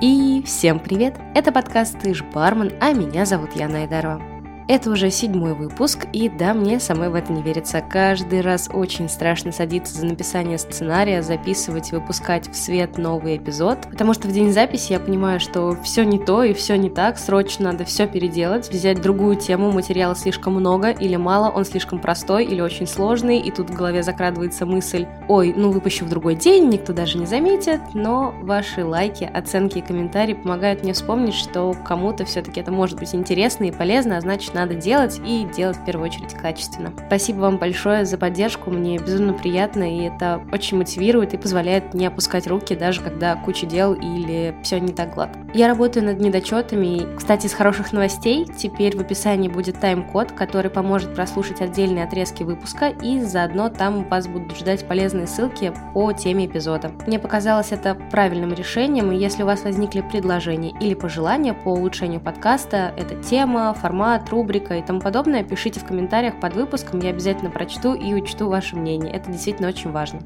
И всем привет! Это подкаст «Ты ж бармен», а меня зовут Яна Айдарова. Это уже седьмой выпуск, и да, мне самой в это не верится. Каждый раз очень страшно садиться за написание сценария, записывать, выпускать в свет новый эпизод, потому что в день записи я понимаю, что все не то и все не так, срочно надо все переделать, взять другую тему, материала слишком много или мало, он слишком простой или очень сложный, и тут в голове закрадывается мысль, ой, ну выпущу в другой день, никто даже не заметит, но ваши лайки, оценки и комментарии помогают мне вспомнить, что кому-то все-таки это может быть интересно и полезно, а значит надо делать и делать в первую очередь качественно. Спасибо вам большое за поддержку, мне безумно приятно, и это очень мотивирует и позволяет не опускать руки, даже когда куча дел или все не так гладко. Я работаю над недочетами, кстати, с хороших новостей, теперь в описании будет тайм-код, который поможет прослушать отдельные отрезки выпуска, и заодно там вас будут ждать полезные ссылки по теме эпизода. Мне показалось это правильным решением, и если у вас возникли предложения или пожелания по улучшению подкаста, это тема, формат, рубрика, и тому подобное, пишите в комментариях под выпуском, я обязательно прочту и учту ваше мнение. Это действительно очень важно.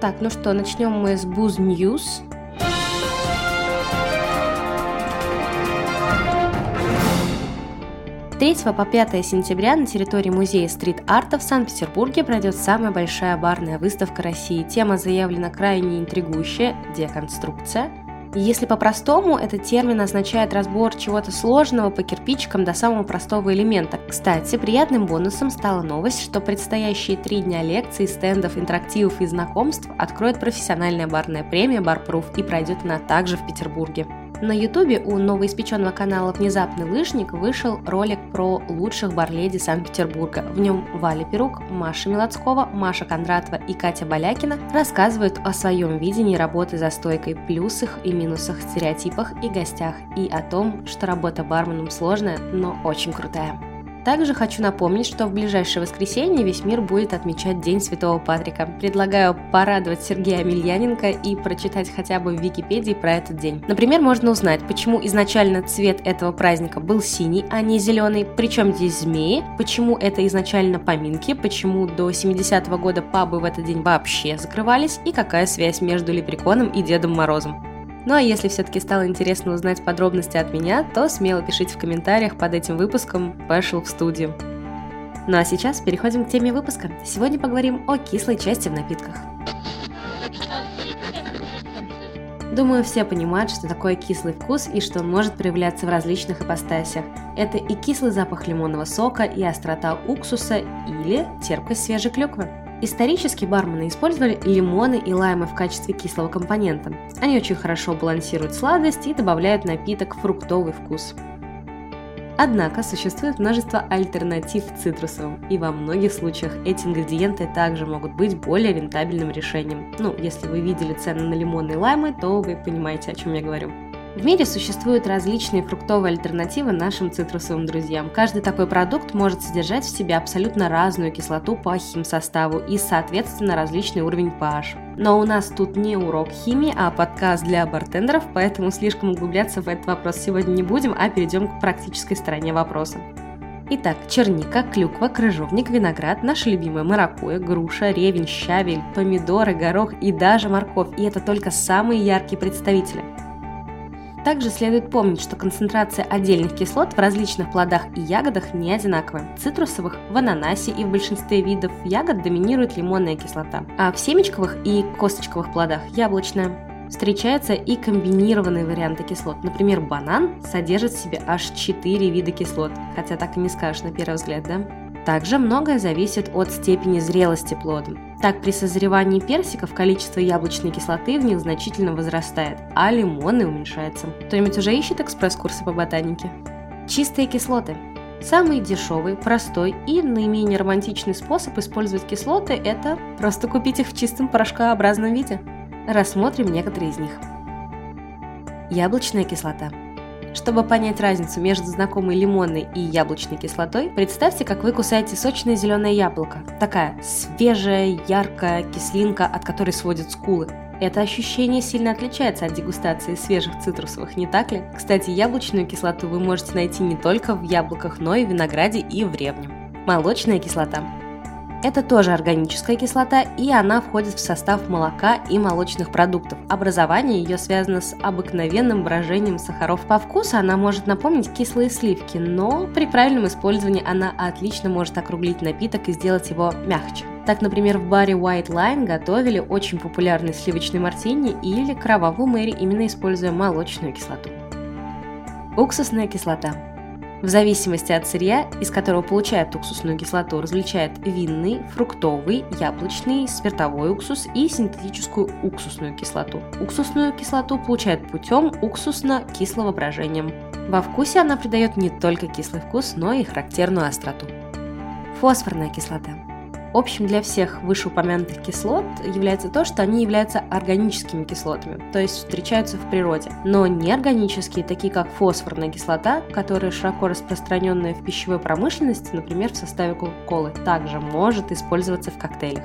Так, ну что, начнем мы с Booz News. 3 по 5 сентября на территории музея стрит-арта в Санкт-Петербурге пройдет самая большая барная выставка России. Тема заявлена крайне интригующая – деконструкция – если по-простому, этот термин означает разбор чего-то сложного по кирпичикам до самого простого элемента. Кстати, приятным бонусом стала новость, что предстоящие три дня лекций, стендов, интерактивов и знакомств откроет профессиональная барная премия «Барпруф» и пройдет она также в Петербурге. На ютубе у новоиспеченного канала «Внезапный лыжник» вышел ролик про лучших барледи Санкт-Петербурга. В нем Валя Перук, Маша Мелоцкова, Маша Кондратова и Катя Балякина рассказывают о своем видении работы за стойкой, плюсах и минусах, стереотипах и гостях, и о том, что работа барменом сложная, но очень крутая. Также хочу напомнить, что в ближайшее воскресенье весь мир будет отмечать День Святого Патрика. Предлагаю порадовать Сергея Мильяненко и прочитать хотя бы в Википедии про этот день. Например, можно узнать, почему изначально цвет этого праздника был синий, а не зеленый, причем здесь змеи, почему это изначально поминки, почему до 70-го года пабы в этот день вообще закрывались и какая связь между Лепреконом и Дедом Морозом. Ну а если все-таки стало интересно узнать подробности от меня, то смело пишите в комментариях под этим выпуском «Пошел в студию». Ну а сейчас переходим к теме выпуска. Сегодня поговорим о кислой части в напитках. Думаю, все понимают, что такое кислый вкус и что он может проявляться в различных ипостасях. Это и кислый запах лимонного сока, и острота уксуса, или терпкость свежей клюквы. Исторически бармены использовали лимоны и лаймы в качестве кислого компонента. Они очень хорошо балансируют сладость и добавляют напиток фруктовый вкус. Однако существует множество альтернатив цитрусовым, и во многих случаях эти ингредиенты также могут быть более рентабельным решением. Ну, если вы видели цены на лимоны и лаймы, то вы понимаете, о чем я говорю. В мире существуют различные фруктовые альтернативы нашим цитрусовым друзьям. Каждый такой продукт может содержать в себе абсолютно разную кислоту по химсоставу и, соответственно, различный уровень pH. Но у нас тут не урок химии, а подкаст для бартендеров, поэтому слишком углубляться в этот вопрос сегодня не будем, а перейдем к практической стороне вопроса. Итак, черника, клюква, крыжовник, виноград, наша любимая маракуя, груша, ревень, щавель, помидоры, горох и даже морковь. И это только самые яркие представители. Также следует помнить, что концентрация отдельных кислот в различных плодах и ягодах не одинаковая. В цитрусовых, в ананасе и в большинстве видов ягод доминирует лимонная кислота, а в семечковых и косточковых плодах – яблочная. Встречаются и комбинированные варианты кислот. Например, банан содержит в себе аж 4 вида кислот, хотя так и не скажешь на первый взгляд, да? Также многое зависит от степени зрелости плода. Так, при созревании персиков количество яблочной кислоты в них значительно возрастает, а лимоны уменьшается. Кто-нибудь уже ищет экспресс-курсы по ботанике? Чистые кислоты. Самый дешевый, простой и наименее романтичный способ использовать кислоты – это просто купить их в чистом порошкообразном виде. Рассмотрим некоторые из них. Яблочная кислота – чтобы понять разницу между знакомой лимонной и яблочной кислотой, представьте, как вы кусаете сочное зеленое яблоко. Такая свежая, яркая кислинка, от которой сводят скулы. Это ощущение сильно отличается от дегустации свежих цитрусовых, не так ли? Кстати, яблочную кислоту вы можете найти не только в яблоках, но и в винограде и в ревне. Молочная кислота. Это тоже органическая кислота, и она входит в состав молока и молочных продуктов. Образование ее связано с обыкновенным брожением сахаров. По вкусу она может напомнить кислые сливки, но при правильном использовании она отлично может округлить напиток и сделать его мягче. Так, например, в баре White Line готовили очень популярный сливочный мартини или кровавую мэри, именно используя молочную кислоту. Уксусная кислота. В зависимости от сырья, из которого получают уксусную кислоту, различают винный, фруктовый, яблочный, спиртовой уксус и синтетическую уксусную кислоту. Уксусную кислоту получают путем уксусно-кислого брожения. Во вкусе она придает не только кислый вкус, но и характерную остроту. Фосфорная кислота. Общим для всех вышеупомянутых кислот является то, что они являются органическими кислотами, то есть встречаются в природе. Но неорганические, такие как фосфорная кислота, которая широко распространенная в пищевой промышленности, например, в составе кока-колы, также может использоваться в коктейлях.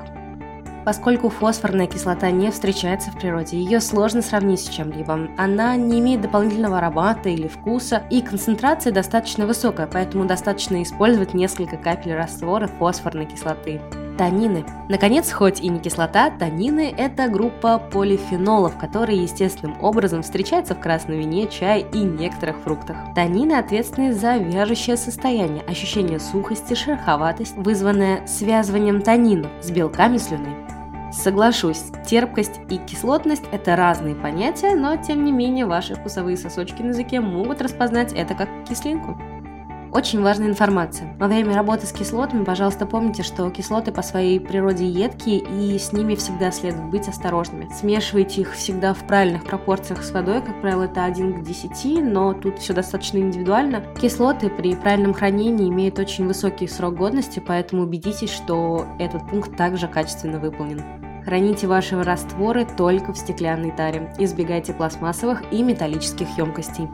Поскольку фосфорная кислота не встречается в природе, ее сложно сравнить с чем-либо. Она не имеет дополнительного аромата или вкуса, и концентрация достаточно высокая, поэтому достаточно использовать несколько капель раствора фосфорной кислоты. Танины. Наконец, хоть и не кислота, танины – это группа полифенолов, которые естественным образом встречаются в красном вине, чае и некоторых фруктах. Танины ответственны за вяжущее состояние, ощущение сухости, шероховатость, вызванное связыванием танинов с белками слюны. Соглашусь, терпкость и кислотность – это разные понятия, но тем не менее ваши вкусовые сосочки на языке могут распознать это как кислинку. Очень важная информация. Во время работы с кислотами, пожалуйста, помните, что кислоты по своей природе едкие, и с ними всегда следует быть осторожными. Смешивайте их всегда в правильных пропорциях с водой, как правило, это 1 к 10, но тут все достаточно индивидуально. Кислоты при правильном хранении имеют очень высокий срок годности, поэтому убедитесь, что этот пункт также качественно выполнен. Храните ваши растворы только в стеклянной таре. Избегайте пластмассовых и металлических емкостей.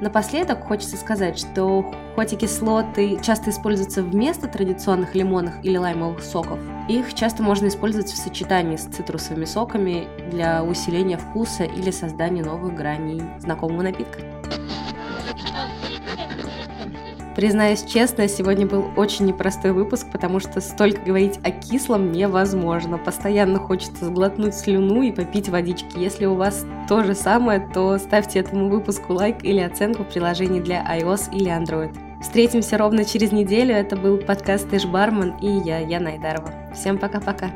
Напоследок хочется сказать, что хоть и кислоты часто используются вместо традиционных лимонных или лаймовых соков, их часто можно использовать в сочетании с цитрусовыми соками для усиления вкуса или создания новых граней знакомого напитка. Признаюсь честно, сегодня был очень непростой выпуск, потому что столько говорить о кислом невозможно. Постоянно хочется сглотнуть слюну и попить водички. Если у вас то же самое, то ставьте этому выпуску лайк или оценку в приложении для iOS или Android. Встретимся ровно через неделю. Это был подкаст Эш Барман и я, Яна Айдарова. Всем пока-пока.